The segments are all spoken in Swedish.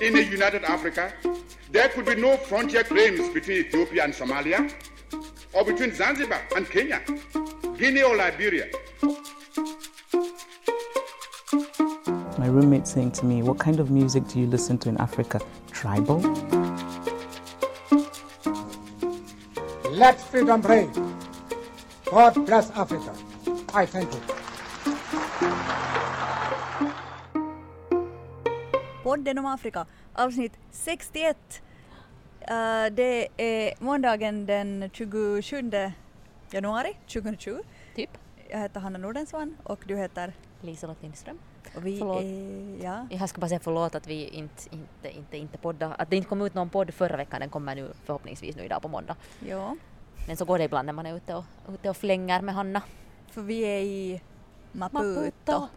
in a united Africa, there could be no frontier claims between Ethiopia and Somalia, or between Zanzibar and Kenya, Guinea or Liberia. My roommate saying to me, What kind of music do you listen to in Africa? Tribal? Let freedom reign. God bless Africa. I thank you. Podden om Afrika, avsnitt 61. Uh, det är måndagen den 27 januari 2020. Typ. Jag heter Hanna Nordensvan och du heter? Liselott Lindström. Och vi Förlåt. är... Ja. Jag ska bara säga förlåt att vi inte, inte, inte, inte poddade. Att det inte kom ut någon podd förra veckan, den kommer nu förhoppningsvis nu idag på måndag. ja. Men så går det ibland när man är ute och, ute och flänger med Hanna. För vi är i Maputo. Maputo.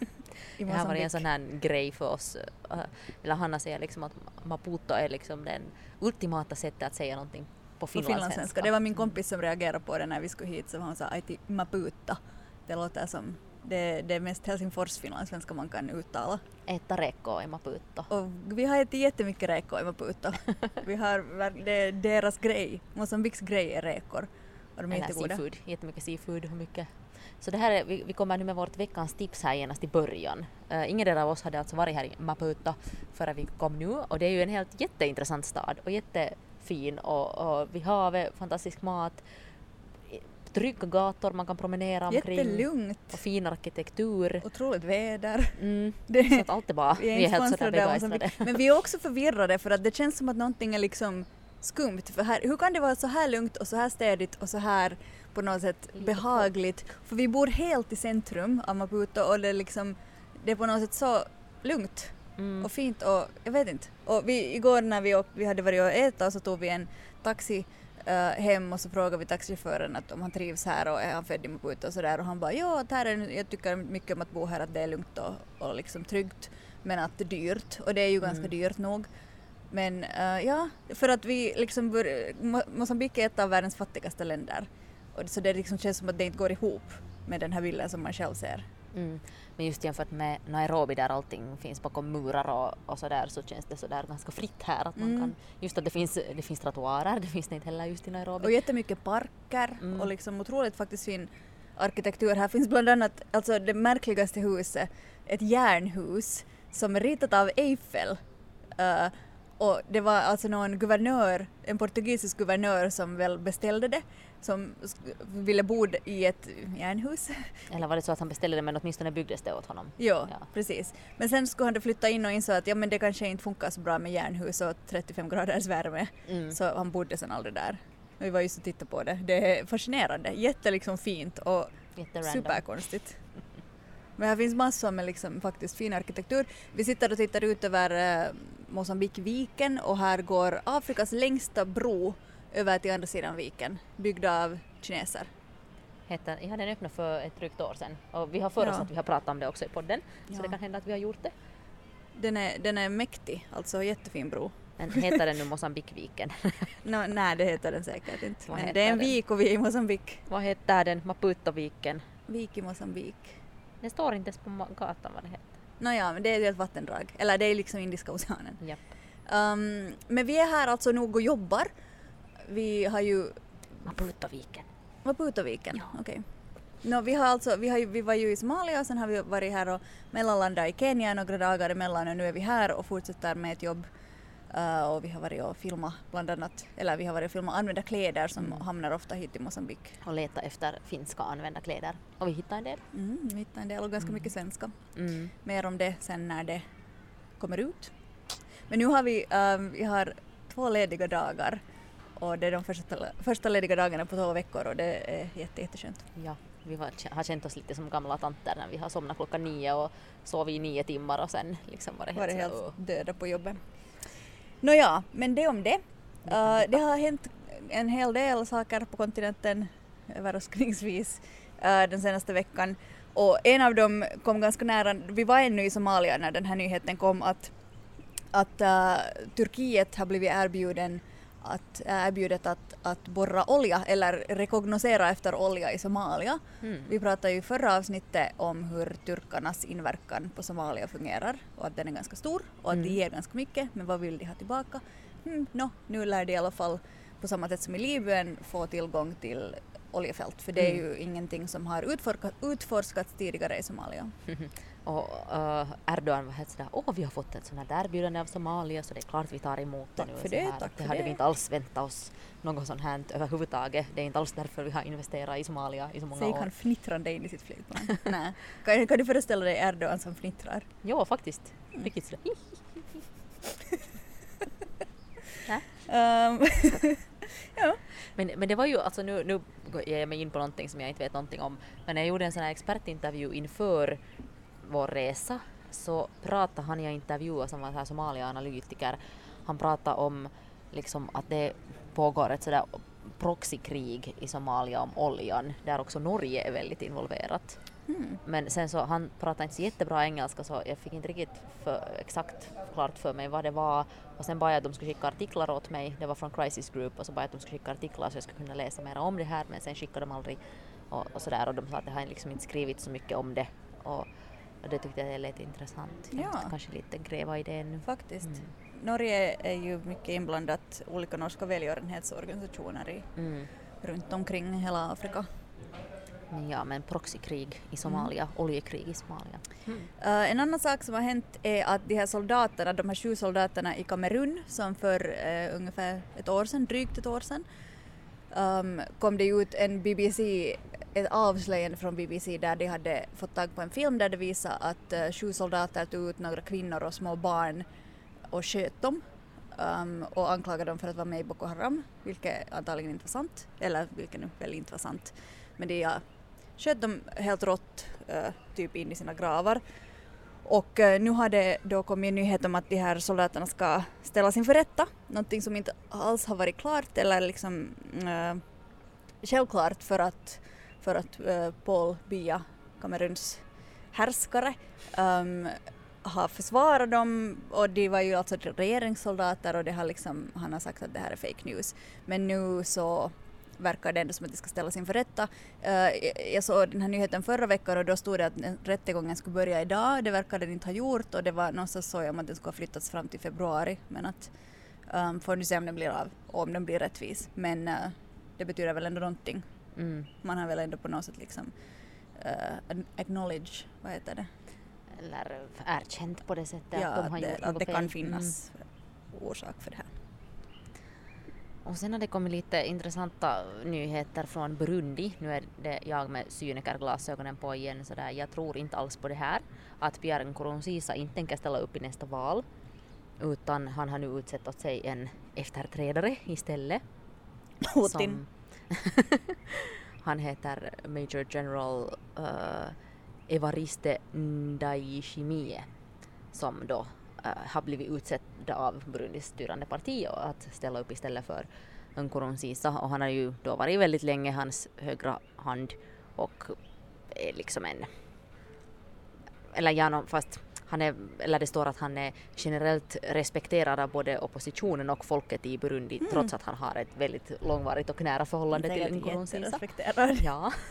I Det här var en sån här grej för oss. äh, Eller Hanna säger liksom att Maputo är liksom den ultimata sättet att säga någonting på finlandssvenska. Det var min kompis som reagerade på det när vi skulle hit, så hon sa Aiti Maputa. Det låter som det, det är mest Helsingfors finlandssvenska man kan uttala. Äta räkor i Maputo. Och vi har ätit jättemycket räkor i Maputo. vi har, det är deras grej. Mosambiks grej är räkor. Och de är Eller jättegoda. seafood, jättemycket seafood och mycket. Så det här är, vi, vi kommer nu med vårt veckans tips här genast i början. Uh, ingen av oss hade alltså varit här i Maputo före vi kom nu och det är ju en helt jätteintressant stad och jättefin och, och vid havet, fantastisk mat, trygga gator man kan promenera omkring Jättelugnt. och fin arkitektur. Otroligt väder. Mm. Det, Så att allt är bra. vi är Vi är helt sådär begeistrade. Men vi är också förvirrade för att det känns som att någonting är liksom skumt. För här, hur kan det vara så här lugnt och så här städigt och så här på något sätt behagligt? För vi bor helt i centrum av Maputo och det är liksom, det är på något sätt så lugnt Mm. och fint och jag vet inte. Och vi, igår när vi, vi hade varit och äta så tog vi en taxi eh, hem och så frågade vi taxichauffören att om han trivs här och är han född i Maputo och sådär och han bara ja, att här är, jag tycker mycket om att bo här att det är lugnt och, och liksom tryggt men att det är dyrt och det är ju ganska Mm. dyrt nog. Men eh, ja, för att vi liksom bör, Mo- Mosambik är ett av världens fattigaste länder och så det liksom känns som att det inte går ihop med den här bilden som man själv ser. Mm. Men just jämfört med Nairobi där allting finns bakom murar och, och sådär så känns det sådär ganska fritt här. Att man Mm. kan, just att det finns, det finns trottoarer, det finns det inte heller just i Nairobi. Och jättemycket parker Mm. och liksom otroligt faktiskt fin arkitektur. Här finns bland annat alltså det märkligaste huset, ett järnhus som är ritat av Eiffel. Eh, och det var alltså någon guvernör, en portugisisk guvernör som väl beställde det, som ville bo i ett järnhus. Eller var det så att han beställde det men åtminstone byggdes det åt honom? jo, Ja. precis. Men sen skulle han då flytta in och insåg att ja, men det kanske inte funkar så bra med järnhus och 35 graders värme. Mm. Så han bodde sen aldrig där. Och Vi var just och tittade på det. Det är fascinerande, jätte liksom fint och superkonstigt. Men här finns massor med liksom faktiskt fin arkitektur. Vi sitter och tittar ut över eh, Mosambikviken och här går Afrikas längsta bro över till andra sidan viken, byggd av kineser. Heter, ja, den öppnade för ett drygt år sedan och vi har för oss Ja. att vi har pratat om det också i podden. Så Ja. det kan hända att vi har gjort det. Den är, den är mäktig, alltså jättefin bro. Men heter den nu Mosambikviken? No, nej, det heter den säkert inte. Men det är en den? vik och vi är i Mosambik. Vad heter den? Maputoviken? Vik i Mosambik. Den står inte ens på gatan vad det heter. Nåja, men det är ett vattendrag. Eller det är liksom Indiska oceanen. Japp. Um, men vi är här alltså nog och jobbar. Vi har ju... Maputoviken. Maputoviken? Okej. Nå, vi, har alltså, vi, har ju, vi var ju i Somalia och sen har vi varit här och mellanlandat i Kenya några dagar emellan och nu är vi här och fortsätter med ett jobb. Uh, och vi har varit och filmat bland annat, eller vi har varit och filmat använda kläder som Mm. hamnar ofta hit till Mosambik. Och leta efter finska använda kläder. Och vi hittade en del. Mm, vi hittade en del och ganska mycket svenska. Mm. Mer om det sen när det kommer ut. Men nu har vi, um, vi har två lediga dagar och det är de första, första lediga dagarna på två veckor och det är jätte, jätteskönt. Ja, vi var, har känt oss lite som gamla tanter när vi har somnat klockan nio och sovit i nio timmar och sen liksom var det helt, Varit sådär, helt döda på jobbet. Nåja, men det om det. Uh, det har hänt en hel del saker på kontinenten överraskningsvis uh, den senaste veckan och en av dem kom ganska nära, vi var ännu i Somalia när den här nyheten kom att, att uh, Turkiet har blivit erbjuden att, erbjudet att att borra olja eller rekognosera efter olja i Somalia. Mm. Vi pratade ju förra avsnittet om hur turkarnas inverkan på Somalia fungerar och att den är ganska stor och att Mm. de ger ganska mycket men vad vill de ha tillbaka? Mm, no, nu lär de i alla fall på samma sätt som i Libyen få tillgång till oljefält för det är Mm. ju ingenting som har utforska, utforskats tidigare i Somalia. Och uh, Erdogan var helt sådär, åh vi har fått ett sånt här erbjudande av Somalia så det är klart vi tar emot det Tack nu. för det, här. tack det hade det. vi inte alls väntat oss något sånt här överhuvudtaget. Det är inte alls därför vi har investerat i Somalia i så många gick år. han fnittrande in i sitt flygplan. Nej. Kan, kan du föreställa dig Erdogan som fnittrar? Jo, faktiskt. Mm. Riktigt sådär. Um, Men, men det var ju, alltså nu, nu ger jag mig in på någonting som jag inte vet någonting om, men jag gjorde en sån här expertintervju inför vår resa så pratade han jag intervjuade som var så här Somalia-analytiker, han pratade om liksom att det pågår ett sådär proxykrig i Somalia om oljan, där också Norge är väldigt involverat. hmm. Men sen så, han pratade inte så jättebra engelska så jag fick inte riktigt för, exakt klart för mig vad det var. Och sen bad jag att de skulle skicka artiklar åt mig, det var från Crisis Group, och så bad jag att de skulle skicka artiklar så jag skulle kunna läsa mer om det här, men sen skickade de aldrig och, och sådär och de sa att det har liksom inte skrivit så mycket om det. Och, och det tyckte jag lät intressant. Jag Ja. måste kanske lite gräva i det nu. Faktiskt. Mm. Norge är ju mycket inblandat olika norska välgörenhetsorganisationer i, Mm. runt omkring hela Afrika. Ja, men proxykrig i Somalia, oljekrig i Somalia. Eh, en annan sak som har hänt är att de här soldaterna, de här sju soldaterna i Kamerun som för eh, ungefär ett år sedan, drygt ett år sedan, um, kom det ut en BBC, ett avslöjande från BBC där de hade fått tag på en film där det visade att uh, sju soldater tog ut några kvinnor och små barn och sköt dem um, och anklagade dem för att vara med i Boko Haram, vilket antagligen inte var sant, eller vilket nu väl inte var sant. Men de ja, sköt dem helt rått uh, typ in i sina gravar. Och eh, nu har det då kommit en nyhet om att de här soldaterna ska ställas inför rätta, någonting som inte alls har varit klart eller liksom självklart för att, för att eh, Paul Bia, Kameruns härskare, um, har försvarat dem och de var ju alltså regeringssoldater och det har liksom, han har sagt att det här är fake news. Men nu så verkar det ändå som att de ska ställas inför rätta. Eh, jag- såg den här nyheten förra veckan och då stod det att rättegången skulle börja idag. Det verkar den inte ha gjort och det var någonstans såg jag om att den skulle ha flyttats fram till februari. Men att um, får nu se om den blir av och om den blir rättvis. Men uh, det betyder väl ändå någonting. Mm. Man har väl ändå på något sätt liksom uh, acknowledge, vad heter det? Eller erkänt på det sättet ja, att de har det, gjort att det kan fel. finnas orsak för det här. Och sen har det kommit lite intressanta nyheter från Burundi. Nu är det jag med cynikerglasögonen på igen så där. jag tror inte alls på det här. Att Pierre Nkurunziza inte tänker ställa upp i nästa val. Utan han har nu utsett åt sig en efterträdare istället. Putin. Som han heter Major General uh, Evariste Ndayishimiye som då uh, har blivit utsedd av Burundis styrande parti och att ställa upp istället för Nkurunziza. Och han har ju då varit väldigt länge hans högra hand och är liksom en eller ja, no, fast han är, eller det står att han är generellt respekterad av både oppositionen och folket i Burundi trots att han har ett väldigt långvarigt och nära förhållande till Nkurunziza. Ja.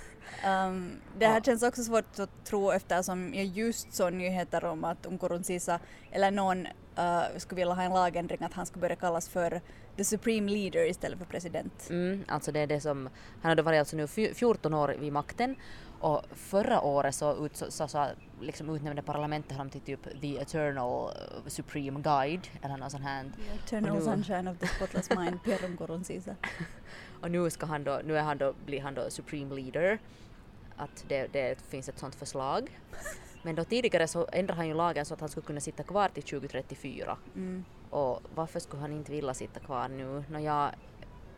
Um, det här Ja. känns också svårt att tro eftersom jag just såg nyheter om att Nkurunziza eller någon uh, skulle vilja ha en lagändring att han skulle börja kallas för the supreme leader istället för president. Mm, alltså det är det som, han hade varit alltså nu fy- 14 år vid makten och förra året så, ut, så, så, så liksom utnämnde parlamentet honom till typ the eternal uh, supreme guide eller något sånt här. Eternal Och nu- sunshine of the spotless mind, Pierre Nkurunziza. Och nu ska han då, nu är han då, blir han då supreme leader. Att det, det finns ett sånt förslag. Men då tidigare så ändrade han ju lagen så att han skulle kunna sitta kvar till 2034. Mm. Och varför skulle han inte vilja sitta kvar nu? Nå jag,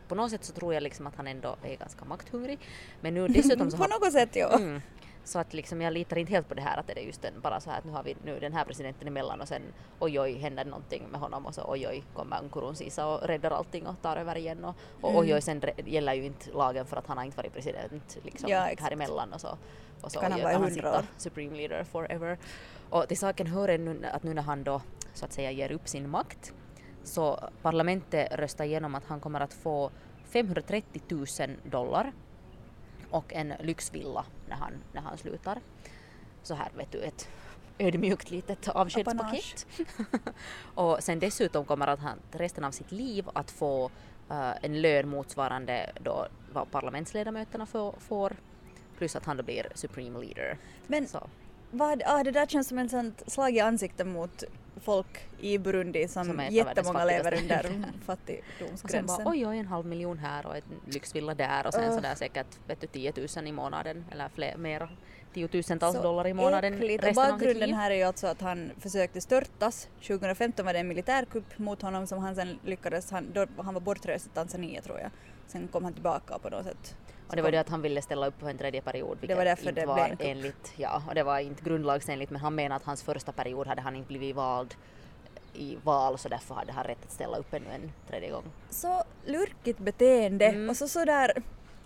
på något sätt så tror jag liksom att han ändå är ganska makthungrig. Men nu dessutom så På något sätt ja. mm, så att liksom jag litar inte helt på det här att det är just den, bara så här att nu har vi nu den här presidenten emellan och sen oj oj händer någonting med honom och så oj oj kommer Nkurunziza och räddar allting och tar över igen och, och oj oj sen gäller ju inte lagen för att han har inte varit president liksom Ja, här emellan och så. Och så Kan han oj, kan 100 sitta supreme leader forever. Och till saken hör ännu att nu när han då så att säga ger upp sin makt så parlamentet röstar igenom att han kommer att få 530 000 dollar och en lyxvilla när han, när han slutar. Så här vet du, ett ödmjukt litet avskedspaket. och sen dessutom kommer att han resten av sitt liv att få uh, en lön motsvarande då vad parlamentsledamöterna får, får plus att han då blir Supreme Leader. Men Så. vad, ah, det där känns som ett sånt slag i ansiktet mot folk i Burundi som, Som jättemånga lever under fattigdomsgränsen. Och sen bara oj, oj, en halv miljon här och en lyxvilla där och sen Ugh. sådär säkert vet du, 10 000 i månaden eller fler, mera. Tiotusentals Så dollar i månaden äckligt. Och resten sitt bakgrunden här är ju alltså att han försökte störtas. 2015 var det en militärkupp mot honom som han sen lyckades, han, då, han var bortrest i Tanzania tror jag. Sen kom han tillbaka på något sätt. Och det var det att han ville ställa upp på en tredje period vilket var därför inte det var blev enligt, ja, och det var inte grundlagsenligt men han menar att hans första period hade han inte blivit vald i val så därför hade han rätt att ställa upp ännu en tredje gång. Så lurkigt beteende Mm. och så sådär,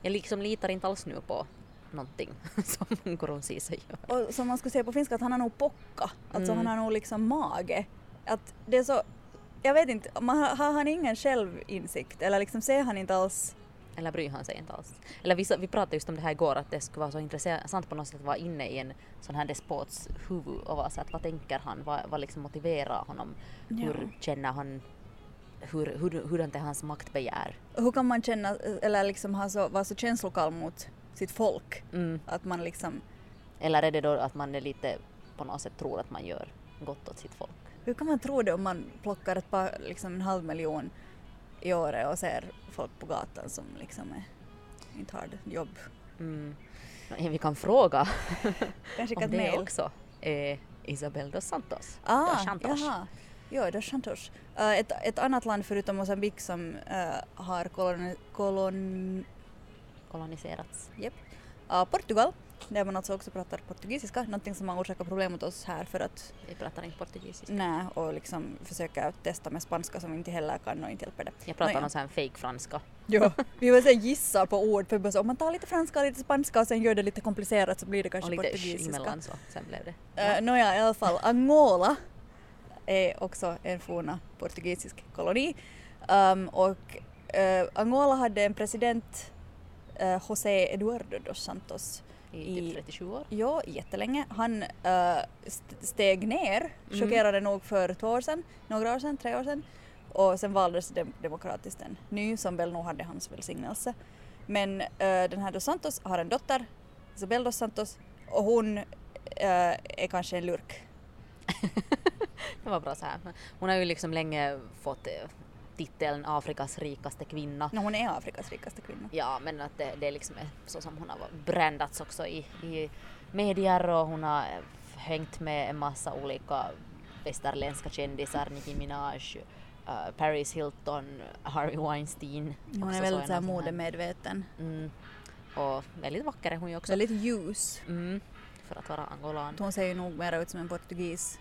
Jag liksom litar inte alls nu på någonting som Nkurunziza gör. och som man skulle säga på finska att han har nog pocka, alltså Mm. han har nog liksom mage. Att det är så, jag vet inte, man, har han ingen självinsikt eller liksom ser han inte alls Eller bryr han sig inte alls. Eller vi, vi pratade just om det här igår att det skulle vara så intressant på något sätt att vara inne i en sån här despots huvud och vara så att vad tänker han, vad, vad liksom motiverar honom, hur Ja. känner han, hur, hur, hurdant är hans maktbegär? hur kan man känna, eller liksom ha så, vara så känslokall mot sitt folk? Mm. Att man liksom, Eller är det då att man är lite på något sätt tror att man gör gott åt sitt folk? hur kan man tro det om man plockar ett par, liksom en halv miljon i året och ser folk på gatan som liksom är, inte har jobb? Mm. Vi kan fråga om det mejl. också är Isabel dos Santos. Ah, dos Santos. jaha. Jo, dos Santos. Uh, ett, ett annat land förutom Mosambik som uh, har kolon, kolon, koloniserats. Yep. Uh, Portugal, där man alltså också pratar portugisiska, någonting som har orsakat problem åt oss här för att Vi pratar inte portugisiska. nej, och liksom försöka testa med spanska som inte heller kan och inte hjälper det. Jag pratar någon sån här fake franska. Ja, vi var så här gissa på ord för så, om man tar lite franska och lite spanska och sen gör det lite komplicerat så blir det kanske och lite portugisiska. emellan så sen blev det. Uh, Nåja, i alla fall Angola är också en forna portugisisk koloni. Um, och uh, Angola hade en president, uh, José Eduardo dos Santos, I typ 37 år. Ja, jättelänge. Han uh, st- steg ner, Mm. chockerade nog för två år sedan, några år sedan, tre år sedan. Och sen valdes det demokratiskt en ny som väl nog hade hans välsignelse. Men uh, den här dos Santos har en dotter, Isabel dos Santos, och hon uh, är kanske en lurk. Det var bra så här. Hon har ju liksom länge fått titeln Afrikas rikaste kvinna. No, hon är Afrikas rikaste kvinna. Ja, men att det, det är liksom är så som hon har brandats också i, i medier och hon har eh, hängt med en massa olika västerländska kändisar, Nicki Minaj, eh, Paris Hilton, Harvey Weinstein. Hon är väldigt så modemedveten. Mm. Och väldigt vacker är hon ju också. Väldigt ljus. Mm. För att vara angolan. Hon ser ju nog mer ut som en portugis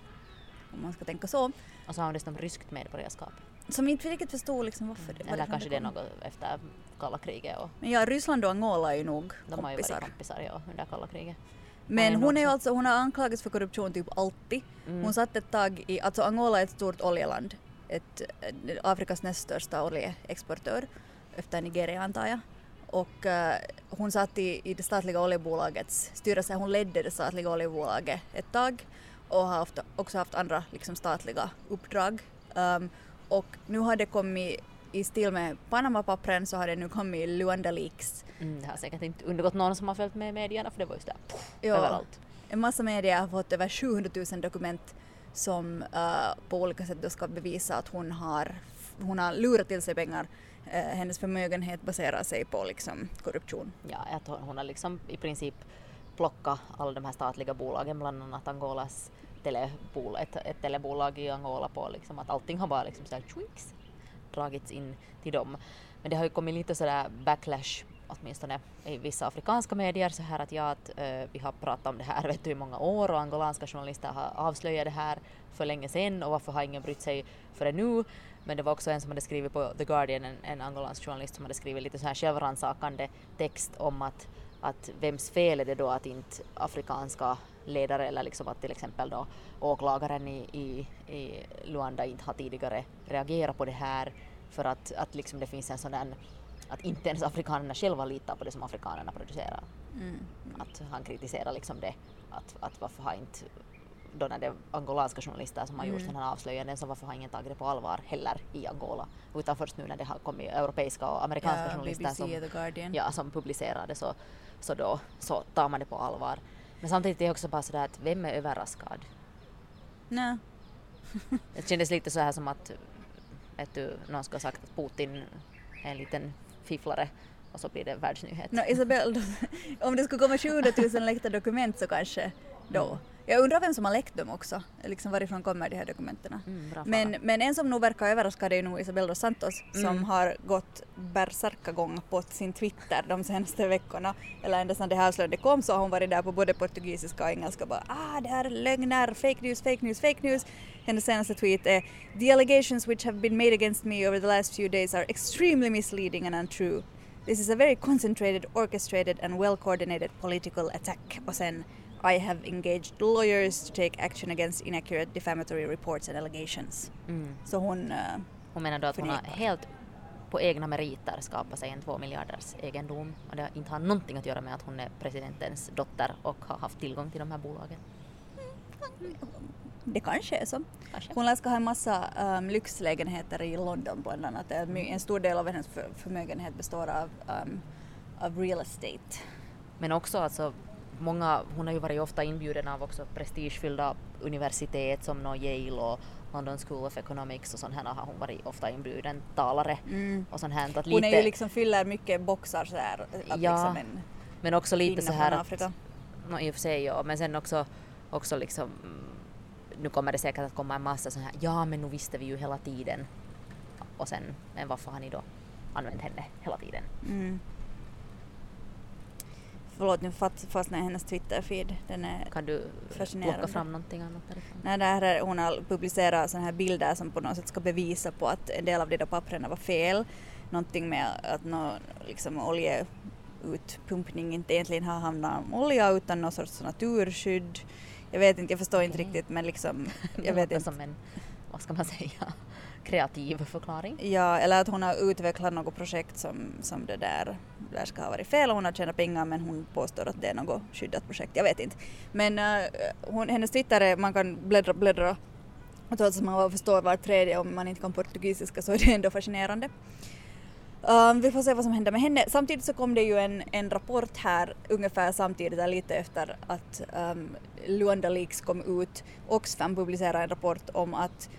om man ska tänka så. Och så har hon dessutom ryskt medborgarskap. Som inte riktigt förstod liksom varför det Eller kanske det är något efter kalla kriget och Men ja, Ryssland och Angola är ju nog de har ju varit kompisar ja, under kalla kriget. Men Hon är alltså, hon har anklagats för korruption typ alltid. Mm. Hon satt ett tag i, alltså Angola är ett stort oljeland. Ett, eh, Afrikas näst största oljeexportör. Efter Nigeria antar jag. Och eh, hon satt i, i det statliga oljebolagets styrelse, hon ledde det statliga oljebolaget ett tag och har haft, också haft andra liksom, statliga uppdrag. Um, och nu har det kommit i stil med Panama-pappren så har det nu kommit Luanda Leaks. Mm, det har säkert inte undgått någon som har följt med i medierna för det var just där Ja. överallt. En massa medier har fått över 700 000 dokument som eh, på olika sätt då ska bevisa att hon har, hon har lurat till sig pengar. Eh, hennes förmögenhet baserar sig på liksom, korruption. Ja, att hon, hon har liksom i princip plockat alla de här statliga bolagen, bland annat Angolas telebol, ett, ett telebolag i Angola på liksom att allting har bara liksom så här dragits in till dem. Men det har ju kommit lite sådär backlash åtminstone i vissa afrikanska medier så här att ja, att eh, vi har pratat om det här vet du, i många år och angolanska journalister har avslöjat det här för länge sedan och varför har ingen brytt sig förrän nu? Men det var också en som hade skrivit på The Guardian, en, en angolansk journalist som hade skrivit lite så här självrannsakande text om att, att vems fel är det då att inte afrikanska ledare eller liksom att till exempel då åklagaren i, i, i Luanda inte har tidigare reagerat på det här för att, att liksom det finns en sån där att inte ens afrikanerna själva litar på det som afrikanerna producerar. Mm. Att han kritiserar liksom det, att, att varför har inte då när det är angolanska journalister som har gjort Mm. sådana här avslöjanden så varför har ingen tagit det på allvar heller i Angola utan först nu när det har kommit europeiska och amerikanska Ja, journalister BBC som, ja, som publicerar det så, så då så tar man det på allvar. Men samtidigt är det också bara sådär att vem är överraskad? Nej. Det kändes lite så här som att vet du, någon skulle ha sagt att Putin är en liten fifflare och så blir det världsnyhet. No, Isabel, om det skulle komma 700 000 läckta dokument så kanske då. Jag undrar vem som har läckt dem också, liksom varifrån kommer de här dokumenten. Mm, Men, men en som nog verkar överraskad är nog Isabel dos Santos som Mm. har gått bärsärkagång på sin Twitter de senaste veckorna. Eller ända sedan det här avslöjandet kom så har hon varit där på både portugisiska och engelska och bara ah det här är lögner, fake news, fake news, fake news. Hennes senaste tweet är “The allegations which have been made against me over the last few days are extremely misleading and untrue. This is a very concentrated, orchestrated and well coordinated political attack.” Och sen I have engaged lawyers to take action against inaccurate defamatory reports and allegations. Mm. Så hon... eh, Hon menar då att hon har helt på egna meriter skapat sig en två miljarders egendom och det inte har någonting att göra med att hon är presidentens dotter och har haft tillgång till de här bolagen. det kanske är så. Kanske. Hon lär ska ha en massa um, lyxlägenheter i London bland annat. En stor del av hennes för- förmögenhet består av, um, av real estate. Men också alltså många, hon har ju varit ofta inbjuden av också prestigefyllda universitet som nå Yale och London School of Economics och sånt här har hon varit ofta inbjuden talare och sånt här. Att Hon lite, är ju liksom fyller mycket boxar sådär. Att Ja, liksom en men också lite så här att, no, i och för sig ja, men sen också, också liksom mm, nu kommer det säkert att komma en massa så här, ja men nu visste vi ju hela tiden. Och sen, men varför har ni då använt henne hela tiden? Mm. Förlåt nu fast- fastnade jag i hennes Twitter-feed. Den är Kan du plocka fram någonting annat därifrån? Nej, det här är, hon har publicerat såna här bilder som på något sätt ska bevisa på att en del av de där papperna var fel. Någonting med att nå, liksom oljeutpumpning inte egentligen har hamnat om olja utan någon sorts naturskydd. Jag vet inte, jag förstår inte riktigt men liksom, jag vet inte. som en, vad ska man säga, kreativ förklaring. Ja, eller att hon har utvecklat något projekt som, som det där, där ska ha varit fel och hon har tjänat pengar men hon påstår att det är något skyddat projekt. Jag vet inte. Men uh, hon, hennes Twitter, är, man kan bläddra, bläddra och trots att man förstår var tredje om man inte kan portugisiska så är det ändå fascinerande. Um, vi får se vad som händer med henne. Samtidigt så kom det ju en, en rapport här ungefär samtidigt, eller lite efter att um, Luanda Leaks kom ut. Oxfam publicerade en rapport om att,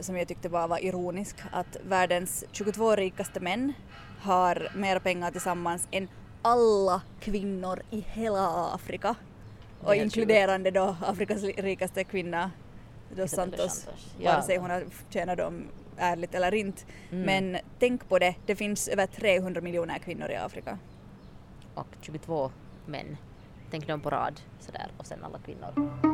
som jag tyckte bara var ironisk, att världens 22 rikaste män har mer pengar tillsammans än alla kvinnor i hela Afrika. Och inkluderande då Afrikas rikaste kvinna, Dos Santos. Vare sig hon har tjänat dem ärligt eller inte. Mm. Men tänk på det, det finns över 300 miljoner kvinnor i Afrika. Och 22 män. Tänk dem på rad sådär och sen alla kvinnor.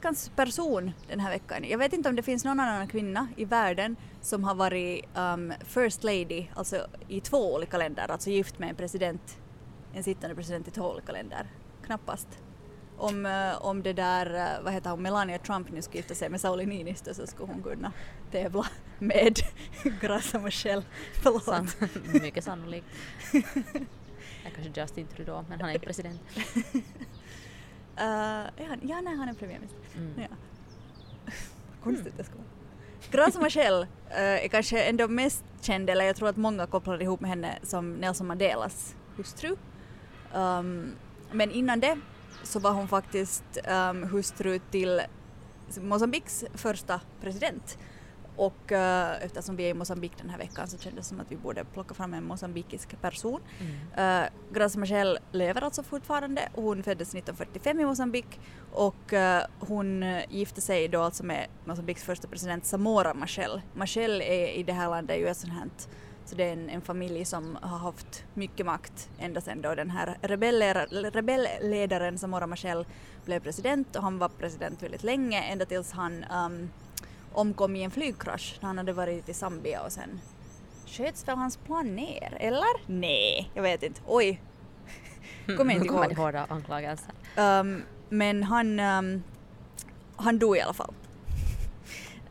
Veckans person den här veckan. Jag vet inte om det finns någon annan kvinna i världen som har varit um, First Lady, alltså i två olika länder, alltså gift med en president, en sittande president i två olika länder. Knappast. Om, eh, om det där, eh, vad heter hon, Melania Trump nu skulle gifta sig med Sauli Niinistö så skulle hon kunna tävla med Graça Machel. Förlåt. San, mycket sannolikt. Kanske Justin Trudeau, men han är inte president. Uh, ja, nej, han är premiärminister. Mm. Ja. Konstigt det skulle vara. Graça Machel uh, är kanske ändå mest känd, eller jag tror att många kopplar ihop med henne som Nelson Mandelas hustru. Um, men innan det så var hon faktiskt um, hustru till Mosambikes första president. Och uh, eftersom vi är i Mosambik den här veckan så kändes det som att vi borde plocka fram en mosambikisk person. Mm. Uh, Graça Machel lever alltså fortfarande. Hon föddes 1945 i Mosambik och eh, hon gifte sig då alltså med Mosambiks första president Samora Machel. Machel är i det här landet ju ett sånt här så det är en, en familj som har haft mycket makt ända sedan då den här rebellledaren Samora Machel blev president och han var president väldigt länge ända tills han um, omkom i en flygkrasch när han hade varit i Zambia och sen sköts väl hans plan ner, eller? Nej, jag vet inte. Oj. Kommer inte Nu kommer ihåg. hårda anklagelser. Um, men han, um, han dog i alla fall.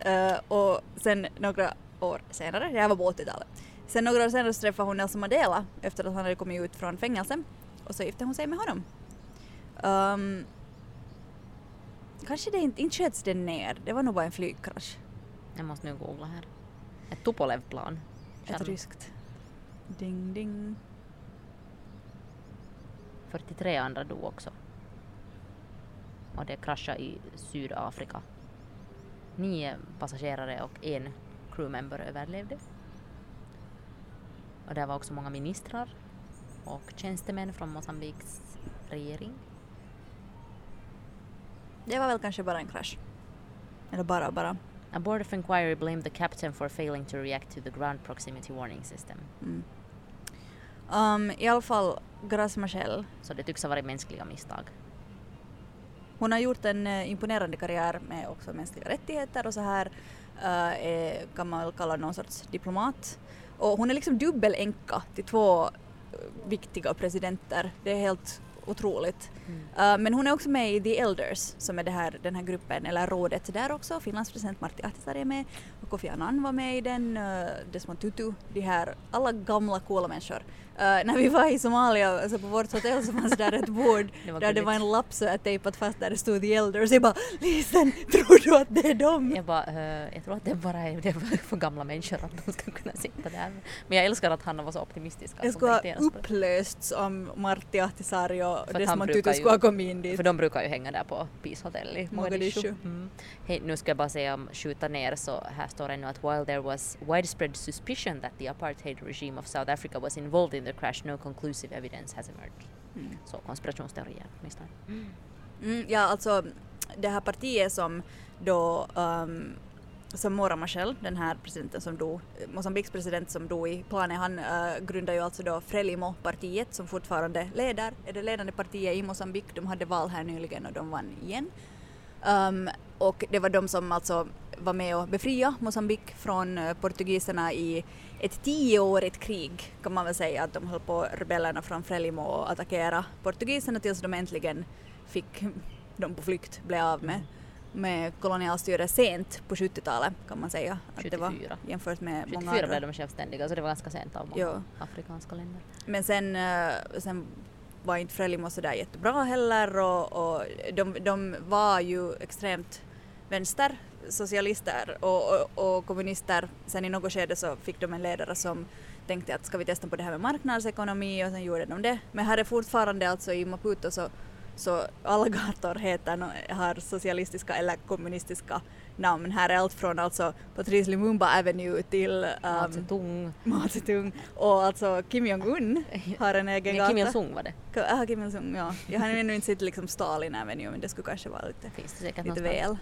Uh, och sen några år senare, det här var på 80-talet, sen några år senare så träffade hon Nelson Mandela efter att han hade kommit ut från fängelse och så gifte hon sig med honom. Um, kanske det inte, inte sköts den ner, det var nog bara en flygkrasch. Jag måste nu googla här. Ett Tupolev-plan. Ett ryskt. Ding ding. 43 andra dog också. Och det kraschade i Sydafrika. Nio passagerare och en crewmember överlevde. Och där var också många ministrar och tjänstemän från Mosambiks regering. Det var väl kanske bara en krasch. Eller bara bara. A board of inquiry blamed the captain for failing to react to the ground proximity warning system. Mm. Um, I alla fall, Grace Machel, Så det tycks ha varit mänskliga misstag. hon har gjort en eh, imponerande karriär med också mänskliga rättigheter och så här eh, är, kan man väl kalla någon sorts diplomat. Och hon är liksom dubbelänka till två eh, viktiga presidenter. Det är helt otroligt. Eh, men hon är också med i The Elders som är det här, den här gruppen, eller rådet där också. Finlands president Martti Ahtisaari är med och Kofi Annan var med i den, uh, Desmond Tutu, de här alla gamla coola människor. Eh, när vi var i Somalia, alltså på vårt hotell så fanns där ett bord Det där det var en lapp så jag tejpat fast där det stod The Elders. Jag bara Lisen, tror du att det är dem? Jag bara, eh, jag tror att det bara är det är för gamla människor att de ska kunna sitta där. Men jag älskar att han var så optimistisk. de skulle ha upplösts om Martti Ahtisaari och Desmond Tutu skulle ha kommit in dit. För de brukar ju hänga där på Peace Hotel i Mogadishu. Mogadishu. Mm. Hej, nu ska jag bara säga om skjuta ner så här står det nu att while there was widespread suspicion that the apartheid regime of South Africa was involved in the crash no conclusive evidence has emerged. Mm. Så konspirationsteorier åtminstone. Mm, ja, alltså det här partiet som då um, Alltså som Mora Machel, den här presidenten som dog, eh, Mosambiks president som dog i planen, han eh, äh, grundade ju alltså då Frelimo-partiet som fortfarande leder, är det ledande partiet i Mosambik. De hade val här nyligen och de vann igen. Um, och det var de som alltså var med och befria Mosambik från eh, portugiserna i ett tioårigt krig kan man väl säga att de höll på rebellerna från Frelimo och attackera portugiserna tills de äntligen fick dem på flykt, blev av med, mm med kolonialstyre sent på 70-talet kan man säga. Att det var 74. jämfört med många 74 andra. blev de självständiga så det var ganska sent av många Ja. afrikanska länder. Men sen, eh, sen var inte Frelimo sådär jättebra heller och, och de, de var ju extremt vänster, socialister och, och, och kommunister. Sen i något skede så fick de en ledare som tänkte att ska vi testa på det här med marknadsekonomi och sen gjorde de det. Men här är fortfarande alltså i Maputo så, så alla gator heter, har socialistiska eller kommunistiska namn. Här är allt från alltså Patrice Lumumba Avenue till Mao um, Zedong. Mao Zedong och alltså Kim Jong-Un har en egen gata. Kim Il-Sung var det. Ah, Kim Il-Sung, ja. Jag har ännu inte sett liksom Stalin Avenue men det skulle kanske vara lite, Finns det lite någonstans. väl.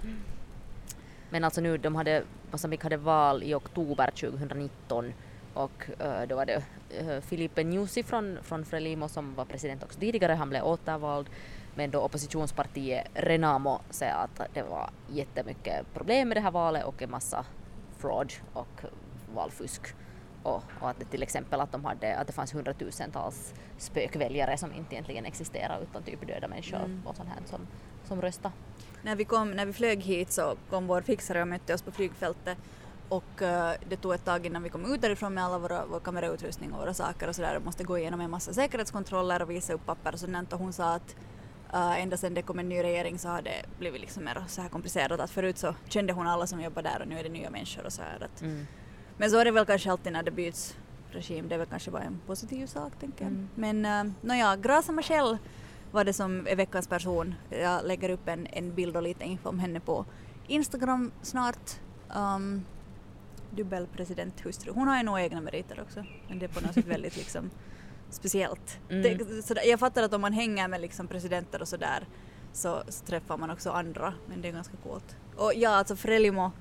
Men alltså nu, de hade, Mosambik hade val i oktober 2019 och eh, då var det uh, Filipe Nyusi från, från Frelimo som var president också tidigare, han blev återvald. Men då oppositionspartiet Renamo säger att det var jättemycket problem med det här valet och en massa fraud och valfusk. Och, och att det till exempel att, de hade, att det fanns hundratusentals spökväljare som inte egentligen existerar utan typ döda människor Mm. och sånt här som, som röstade. När vi, kom, när vi flög hit så kom vår fixare och mötte oss på flygfältet och eh, det tog ett tag innan vi kom ut därifrån med alla våra, vår kamerautrustning och våra saker och sådär och måste gå igenom en massa säkerhetskontroller och visa upp papper och sådant och hon sa att eh, ända sedan det kom en ny regering så har det blivit liksom mer så här komplicerat att förut så kände hon alla som jobbar där och nu är det nya människor och så här att Mm. Men så är det väl kanske alltid när det byts regim, det är väl kanske bara en positiv sak tänker jag. Mm. Men uh, nåja, Graça Machel var det som är veckans person. Jag lägger upp en, en bild och lite info om henne på Instagram snart. Um, dubbelpresidenthustru. Hon har ju nog egna meriter också, men det är på något sätt väldigt liksom speciellt. Mm. Det, så jag fattar att om man hänger med liksom presidenter och sådär så, så träffar man också andra, men det är ganska coolt. Och ja, alltså Frelimo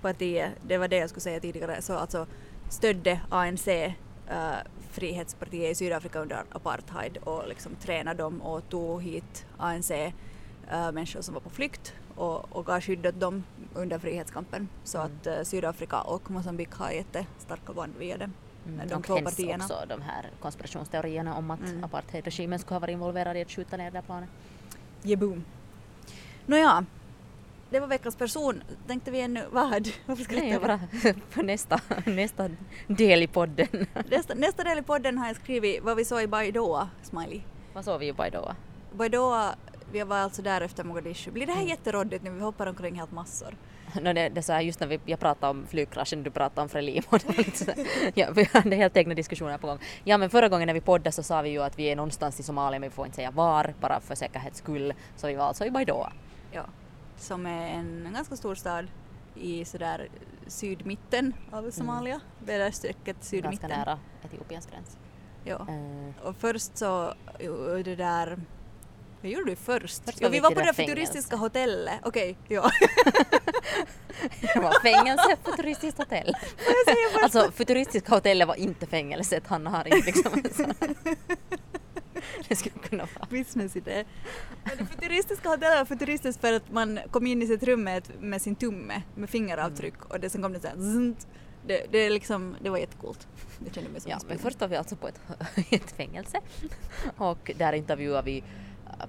partiet, det var det jag skulle säga tidigare, så alltså stödde ANC äh, Frihetspartiet i Sydafrika under apartheid och liksom tränade dem och tog hit ANC äh, människor som var på flykt och, och gav skydd åt dem under frihetskampen. Så Mm. att äh, Sydafrika och Mosambik har jättestarka band via det. de och två partierna. också de här konspirationsteorierna om att Mm. apartheidregimen skulle ha varit involverad i att skjuta ner det där planet. Jeboom. Nåja, det var veckans person. Tänkte vi ännu, vad? Varför skrattar Nej, bara för nästa, nästa del i podden. Nästa, nästa del i podden har jag skrivit vad vi såg i Baidoa, smiley. Vad såg vi ju Baidoa? Baidoa, vi var alltså där efter Mogadishu. Blir Mm. det här jätteroddigt nu? Vi hoppar omkring helt massor. No, det, det så här, just när vi, jag pratade om flygkraschen, du pratade om Frelimo. Ja, vi hade helt egna diskussioner på gång. Ja men förra gången när vi poddade så sa vi ju att vi är någonstans i Somalia men vi får inte säga var, bara för säkerhets skull. Så vi var alltså i Baidoa. Ja. Som är en ganska stor stad i sådär sydmitten av Somalia. Det där Ganska sydmitten. nära Etiopiens gräns. Ja. Eh, Och först så, det där vad gjorde du först? Först var vi var på det det där futuristiska hotellet. Okej, ja. det var fängelse, futuristiskt hotell. Alltså futuristiska hotellet var inte fängelset, han har inte liksom. Det skulle kunna vara. businessidé. Det futuristiska hotellet var futuristiskt för att man kom in i sitt rum med, med sin tumme med fingeravtryck Mm. och det sen kom det såhär det, det, liksom, det var jättekult. Det kände mig som Ja, en men först var vi alltså på ett, ett fängelse och där intervjuade vi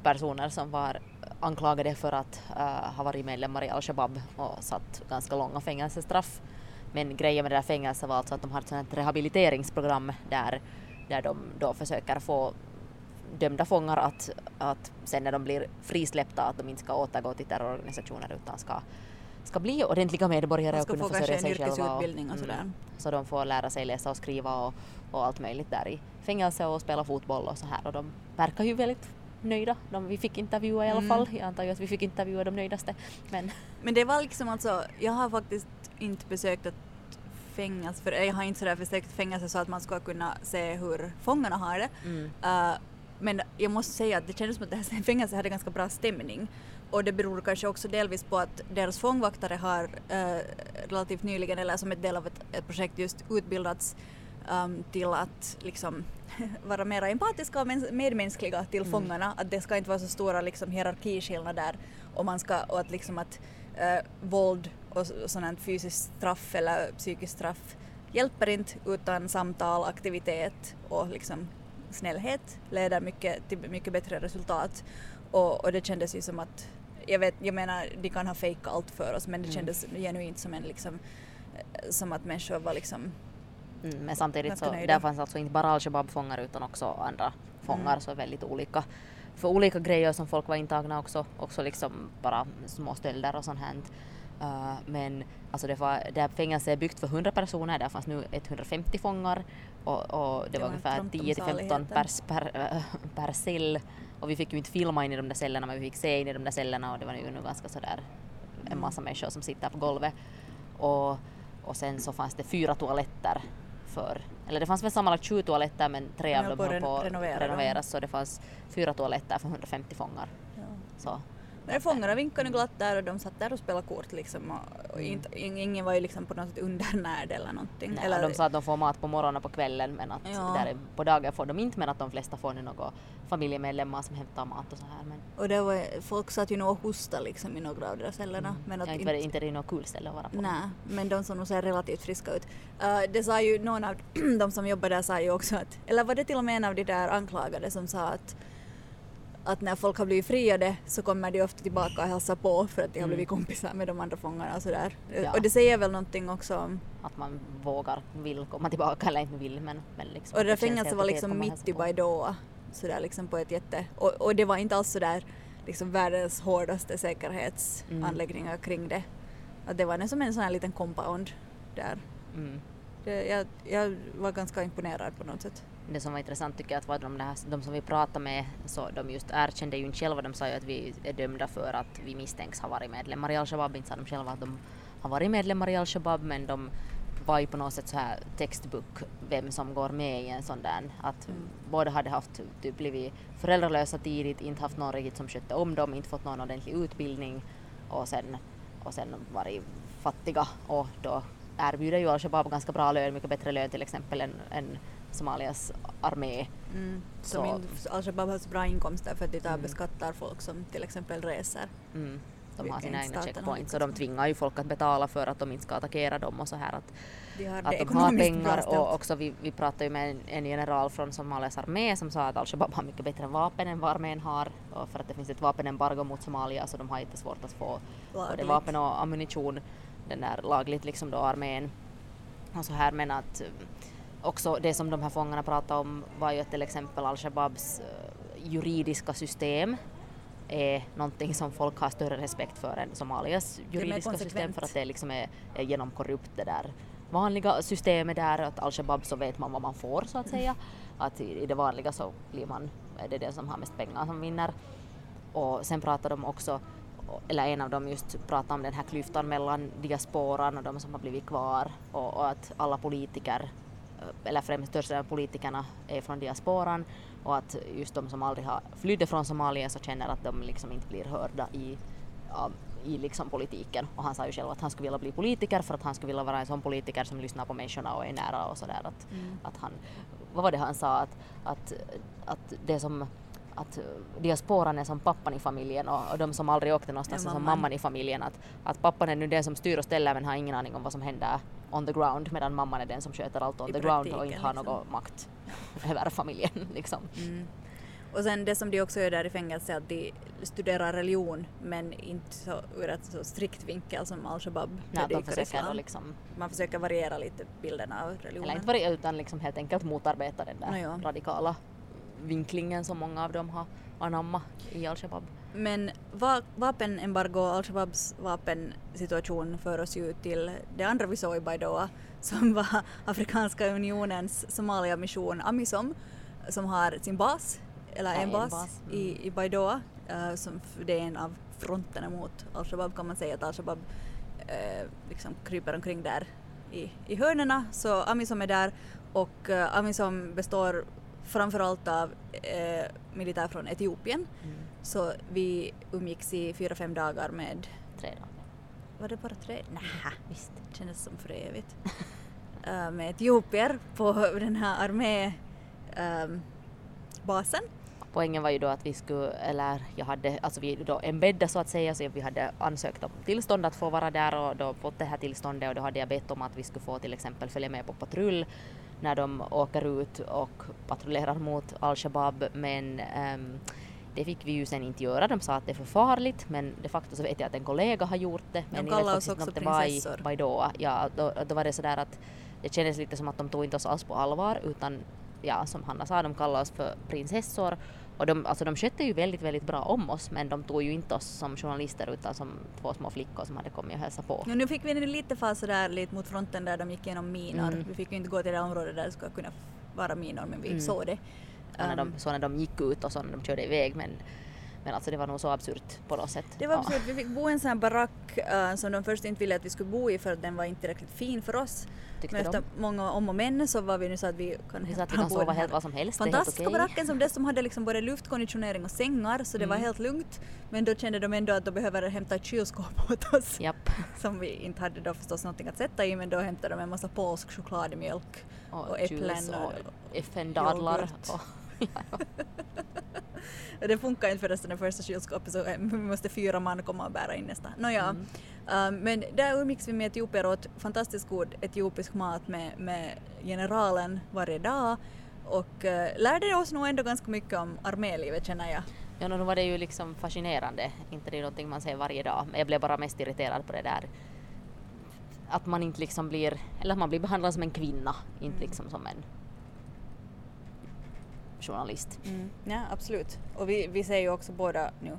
personer som var anklagade för att äh, ha varit medlemmar i Al-Shabaab och satt ganska långa fängelsestraff. Men grejen med det där fängelset var alltså att de har ett sånt rehabiliteringsprogram där, där de då försöker få dömda fångar att, att sen när de blir frisläppta att de inte ska återgå till terrororganisationer utan ska, ska bli ordentliga medborgare och kunna försörja sig själva. yrkesutbildning och sådär. Så de får lära sig läsa och skriva och, och allt möjligt där i fängelse och spela fotboll och så här och de verkar ju väldigt nöjda. De, vi fick intervjua i alla Mm. fall. Jag antar ju att vi fick intervjua de nöjdaste. Men Men det var liksom alltså, jag har faktiskt inte besökt ett fängelse, för jag har inte sådär besökt fängelse så att man ska kunna se hur fångarna har det. mm, Uh, men jag måste säga att det kändes som att det här fängelset hade ganska bra stämning. Och det beror kanske också delvis på att deras fångvaktare har uh, relativt nyligen, eller som ett del av ett, ett projekt, just utbildats um, till att liksom vara mer empatiska och medmänskliga till Mm. fångarna. Att det ska inte vara så stora liksom, hierarkiskillnader och, man ska, och att, liksom att uh, våld och, sådant fysiskt straff eller psykiskt straff hjälper inte utan samtal, aktivitet och liksom snällhet leder mycket till mycket bättre resultat. Och, och det kändes ju som att, jag vet, jag menar de kan ha fejkat allt för oss men det Mm. kändes genuint som en liksom, eh, som att människor var liksom, mm, men samtidigt så där fanns alltså inte bara Al-Shabaab-fångar utan också andra fångar Mm. så väldigt olika för olika grejer som folk var intagna också, också liksom bara små stölder och sånt här. Uh, men alltså det, var, det här fängelset är byggt för 100 personer, där fanns nu 150 fångar och, och det, Det var var ungefär trångt om 10 till 15 saligheten. pers per, äh, per cell och vi fick ju inte filma in i de där cellerna men vi fick se in i de där cellerna och det var ju nu ganska sådär en Mm. massa människor som sitter på golvet och, och sen så fanns det fyra toaletter för, eller det fanns väl sammanlagt 20 toaletter men tre av dem höll på att renovera renoveras så det fanns fyra toaletter för 150 fångar. ja. Så Men fångarna vinkade glatt där och de satt där och spelade kort liksom och, och Mm. inte, ing- ingen var ju liksom på något sätt undernärd eller någonting. Nej, eller, de sa att de får mat på morgonen och på kvällen men att Ja. där är- på dagen får de inte men att de flesta får nu familjemedlemmar som hämtar mat och så här. Men och det var, folk satt ju nog och hostade liksom i några av de där cellerna. Men att jag inte, inte det är något kul ställe att vara på. Nej, men de såg nog så här relativt friska ut. Uh, det sa ju någon av de som jobbar där sa ju också att, eller var det till och med en av de där anklagade som sa att att när folk har blivit friade så kommer de ofta tillbaka och hälsar på för att de har Mm. blivit kompisar med de andra fångarna och sådär. Ja. Och det säger väl någonting också om, Att man vågar, vill komma tillbaka eller inte vill men, men liksom. och det där fängelset var liksom mitt i. Baidoa, sådär liksom på ett jätte, och, och det var inte alls sådär liksom världens hårdaste säkerhetsanläggningar kring det. Att det var nästan en sån här liten compound där. Mm. Det, jag, jag var ganska imponerad på något sätt. Det som var intressant tycker jag att var de, där, de som vi pratade med så de just erkände ju inte själva, de sa ju att vi är dömda för att vi misstänks ha varit medlemmar i Al-Shabaab, inte sa de själva att de har varit medlemmar i Al-Shabaab men de var ju på något sätt så här textbook vem som går med i en sån där att Mm. båda hade haft typ blivit föräldralösa tidigt, inte haft någon riktigt som skötte om dem, inte fått någon ordentlig utbildning och sen, och sen varit fattiga. Och då erbjuder ju Al-Shabaab ganska bra lön, mycket bättre lön till exempel än, än Somalias armé. Mm. Som Så- inte, Al-Shabaab har så bra inkomster för att de tar Mm. beskattar folk som till exempel reser. Mm. De har sina egna checkpoints och de tvingar ju folk att betala för att de inte ska attackera dem och så här att, De har att de har pengar och också vi, vi pratade ju med en, en general från Somalias armé som sa att al-Shabaab har mycket bättre vapen än vad armén har och för att det finns ett vapenembargo mot Somalia så de har inte svårt att få både vapen och ammunition den där lagligt liksom då armén och så här men att också det som de här fångarna pratade om var ju att till exempel al-Shababs eh, juridiska system är någonting som folk har större respekt för än Somalias juridiska system för att det liksom är, är genomkorrupt det där vanliga systemet där att al-Shabab så vet man vad man får så att säga. Att i, i det vanliga så blir man, är det den som har mest pengar som vinner. Och sen pratar de också, eller en av dem just pratar om den här klyftan mellan diasporan och de som har blivit kvar och, och att alla politiker, eller främst största politikerna är från diasporan och att just de som aldrig har flydde från Somalia så känner att de liksom inte blir hörda i, i liksom politiken. Och han sa ju själv att han skulle vilja bli politiker för att han skulle vilja vara en sån politiker som lyssnar på människorna och är nära och sådär. Att, att han, vad var det han sa? Att, att, att det som att diasporan är som pappan i familjen och, och de som aldrig åkte någonstans är som mamman i familjen. Att, att pappan är nu den som styr och ställer men har ingen aning om vad som händer on the ground medan mamman är den som sköter allt on I the ground och inte har liksom. någon makt över familjen. Liksom. Mm. Och sen det som de också gör där i fängelse är att de studerar religion men inte så ur ett så strikt vinkel som al-Shabab predikar islam. liksom, Man försöker variera lite bilderna av religionen. eller inte varje utan liksom helt enkelt motarbeta den där ja. radikala vinklingen som många av dem har anammat i al-Shabab. Men va vapenembargo och al-Shababs vapensituation för oss ju till det andra vi såg i Baidoa som var Afrikanska unionens Somalia-mission Amisom som har sin bas, eller Ja, en en bas, bas, mm. i, i Baidoa. eh, som det är en av fronterna mot al-Shabab kan man säga att al-Shabab eh, liksom kryper omkring där i, i hörnerna så Amisom är där och eh, Amisom består framförallt av eh, militär från Etiopien Mm. så vi umgicks i fyra, fem dagar med, Tre dagar. var det bara tre? Nähä, Visst. det kändes som för evigt. Eh, med etiopier på den här armé ehm, basen. Poängen var ju då att vi skulle, eller jag hade, alltså vi då embedda så att säga, så vi hade ansökt om tillstånd att få vara där och då fått det här tillståndet och då hade jag bett om att vi skulle få till exempel följa med på patrull när de åker ut och patrullerar mot al-Shabab men ehm, det fick vi ju sen inte göra. De sa att det är för farligt men de facto så vet jag att en kollega har gjort det. Men jag kallar vet oss också prinsessor. Baidoa. Ja, då, då var det sådär att det kändes lite som att de tog inte oss alls på allvar utan ja, som Hanna sa, de kallade oss för prinsessor och de, alltså de skötte ju väldigt, väldigt bra om oss men de tog ju inte oss som journalister utan som två små flickor som hade kommit och hälsat på. Ja, nu fick vi lite fasa där lite mot fronten där de gick igenom minor. Mm. Vi fick ju inte gå till det området där det skulle kunna vara minor men vi Mm. såg det. Och när de, Ehm, så när de gick ut och så när de körde iväg men, men alltså det var nog så absurt på något sätt. Det var Ja. absurt. Vi fick bo i en sån här barack eh, som de först inte ville att vi skulle bo i för att den var inte tillräckligt fin för oss. Tyckte Men de. efter många om och men så var vi nu så att vi kan Vi att vi kan sova helt vad som helst, Fantastiska okej. baracken som dessutom hade liksom både luftkonditionering och sängar så det var Mm. helt lugnt. Men då kände de ändå att de behöver hämta ett kylskåp åt oss. Japp. Som vi inte hade då förstås någonting att sätta i men då hämtade de en massa polsk chokladmjölk Och, och äpplen och, och FN-dadlar. ja, Och Det funkar inte förresten det första kylskåpet så eh, vi måste fyra man komma och bära in nästa. Nåja, Mm. um, men där umgicks vi med etiopier och åt fantastiskt god etiopisk mat med, med generalen varje dag och eh, lärde oss nog ändå ganska mycket om armélivet känner jag. ja, nu var det ju liksom fascinerande. Inte det är någonting man ser varje dag. Men jag blev bara mest irriterad på det där att man inte liksom blir, eller att man blir behandlad som en kvinna, inte liksom som en journalist. Ja, absolut. Och vi, vi ser ju också båda nu,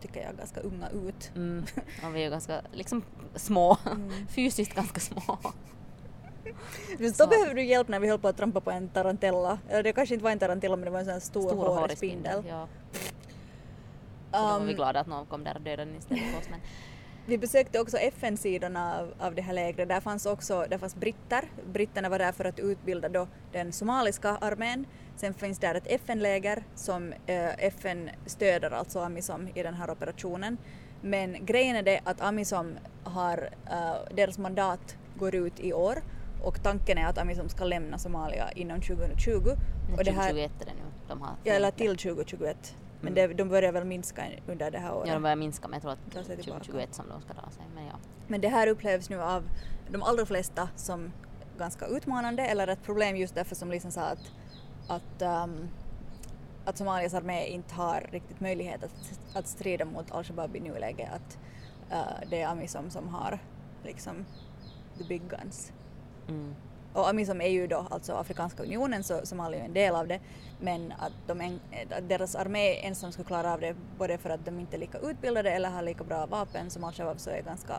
tycker jag, ganska unga ut. Mm. Och vi är ganska liksom små, fysiskt ganska små. Just Så- då behövde du hjälp när vi höll på att trampa på en tarantella. Eller det kanske inte var en tarantella men det var en sån här stor, Stor hårig spindel. Ja. Så då var vi Um, glada att någon kom där och dödade den istället för oss. Men Vi besökte också FN-sidorna av, av det här lägret. Där fanns också där fanns britter. Britterna var där för att utbilda då den somaliska armén. Sen finns där ett FN-läger som eh, FN stöder alltså Amisom i den här operationen. Men grejen är det att Amisom har, eh, deras mandat går ut i år och tanken är att Amisom ska lämna Somalia inom 2020. och det här, 2021 är det nu. De har ja, eller till 2021. Men det, de börjar väl minska under det här året. Ja, de börjar minska men jag tror att sig tillbaka. 2021 som de ska dra sig. Men ja. Men det här upplevs nu av de allra flesta som ganska utmanande eller ett problem just därför som Lisen sa att, att, um, att Somalias armé inte har riktigt möjlighet att, att strida mot al-Shabaab i nuläget. Att uh, det är Amisom som har liksom the big guns. Mm. Och Amisom är ju då alltså Afrikanska unionen så Somalia är en del av det men att, de en, att deras armé ensam skulle klara av det både för att de inte är lika utbildade eller har lika bra vapen som al-Shabaab så är ganska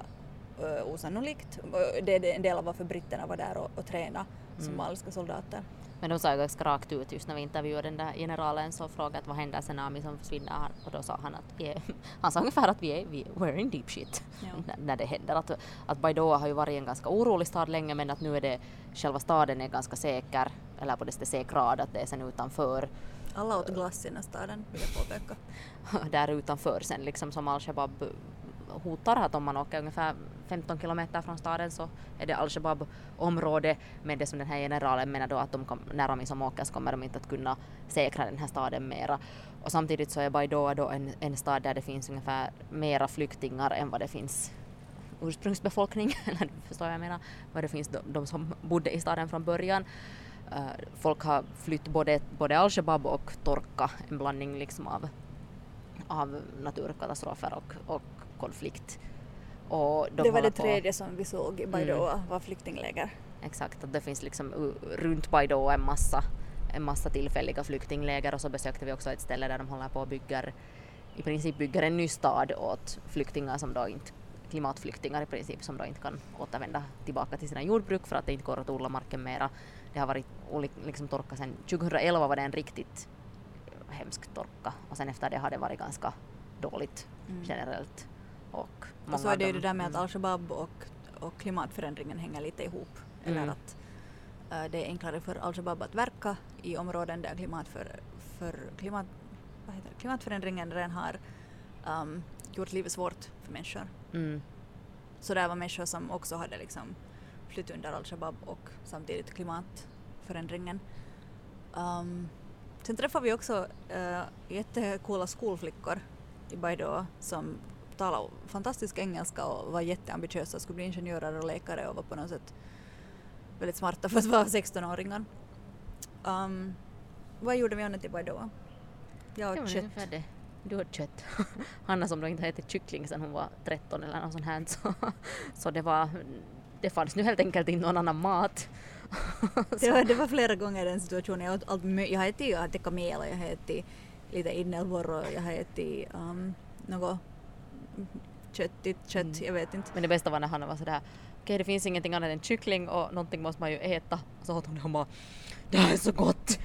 uh, osannolikt. Det är en del av varför britterna var där och, och tränade somaliska soldater. Men de sa ju ganska rakt ut just när vi intervjuade den där generalen så frågade vad händer sen Ami som försvinner och då sa han att vi är, han sa ungefär att vi är, vi, we're in deep shit Ja. när, det händer. Att, att Baidoa har ju varit en ganska orolig stad länge men att nu är det själva staden är ganska säker eller på det säkrad att det är sen utanför Alla åt glass i den staden vill jag påpeka. där utanför sen liksom som al-Shabaab hotar att om man åker ungefär 15 kilometer från staden så är det al-Shabaab område men det som den här generalen menar då att de kom, när de som åker så kommer de inte att kunna säkra den här staden mera. Och samtidigt så är Baidoa då en, en stad där det finns ungefär mera flyktingar än vad det finns ursprungsbefolkning, eller du förstår vad jag menar, vad det finns de, de som bodde i staden från början. Eh, folk har flytt både, både al-Shabaab och torka, en blandning liksom av av naturkatastrofer och, och konflikt. Och de det var det på- tredje som vi såg i Baidoa, var flyktingläger. Exakt, att det finns liksom runt Baidoa en massa, en massa tillfälliga flyktingläger och så besökte vi också ett ställe där de håller på och bygger, i princip bygger en ny stad åt flyktingar som då inte klimatflyktingar i princip som då inte kan återvända tillbaka till sina jordbruk för att det inte går att odla marken mera. Det har varit liksom torka sedan 2011 var det en riktigt hemsk torka och sen efter det har det varit ganska dåligt generellt. Och, Mm. Och så är det ju det där med att al-Shabaab och, och klimatförändringen hänger lite ihop. Eller Mm. att eh, det är enklare för al-Shabaab att verka i områden där klimat för, för klimat, vad heter det? klimatförändringen redan har um, gjort livet svårt för människor. Mm. Så där var människor som också hade liksom flytt under al-Shabaab och samtidigt klimatförändringen. Um, sen träffade vi också uh, jättecoola skolflickor i Baidoa som talade fantastisk engelska och var jätteambitiösa, skulle bli ingenjörer och läkare och var på något sätt väldigt smarta för att vara 16-åringar. Um, vad gjorde vi annat i Baidoa? Jag Ja, åt kött. det. Du åt kött. Hanna som då inte har ätit kyckling sedan hon var 13 eller något sånt här. Så, så det var, det fanns nu helt enkelt inte någon annan mat. Det var, det var flera gånger den situationen. Jag, åt allt, jag har ätit, jag har ätit kamel och jag har ätit lite inälvor och jag har ätit um, något köttigt kött, Mm. jag vet inte. Men det bästa var när Hanna var sådär okej det finns ingenting annat än kyckling och någonting måste man ju äta. Så åt hon det och bara det här är så gott!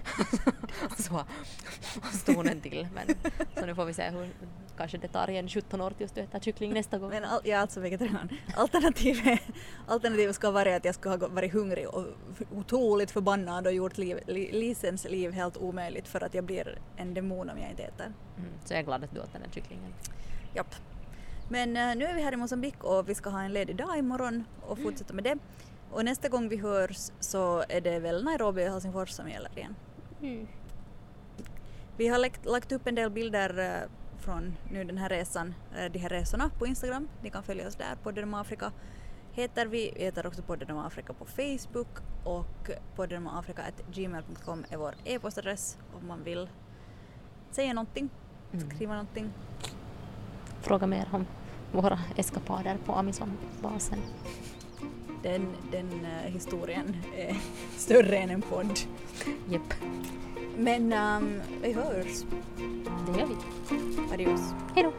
så stod hon en till. Men, så nu får vi se hur kanske det tar igen 17 år tills du äter kyckling nästa gång. Men all, jag är alltså vegetarian. Alternativet, alternativet ska vara att jag skulle ha varit hungrig och otroligt förbannad och gjort liv, li, Lisens liv helt omöjligt för att jag blir en demon om jag inte äter. Mm, så jag är glad att du åt den där kycklingen. Japp. Men eh, nu är vi här i Mosambik och vi ska ha en ledig dag imorgon och fortsätta med det. Och nästa gång vi hörs så är det väl Nairobi och Helsingfors som gäller igen. Vi har lagt, lagt upp en del bilder eh, från nu den här resan, eh, de här resorna på Instagram. Ni kan följa oss där, Podden om Afrika heter vi. Vi heter också Podden om Afrika på Facebook och podden om Afrika gmail.com är vår e-postadress om man vill säga någonting, skriva någonting. Fråga mer om våra eskapader på Amazon-basen. Den, den eh, historien är större än en podd. Japp, Men ehm, vi hörs. det gör vi. Adios. Hej då!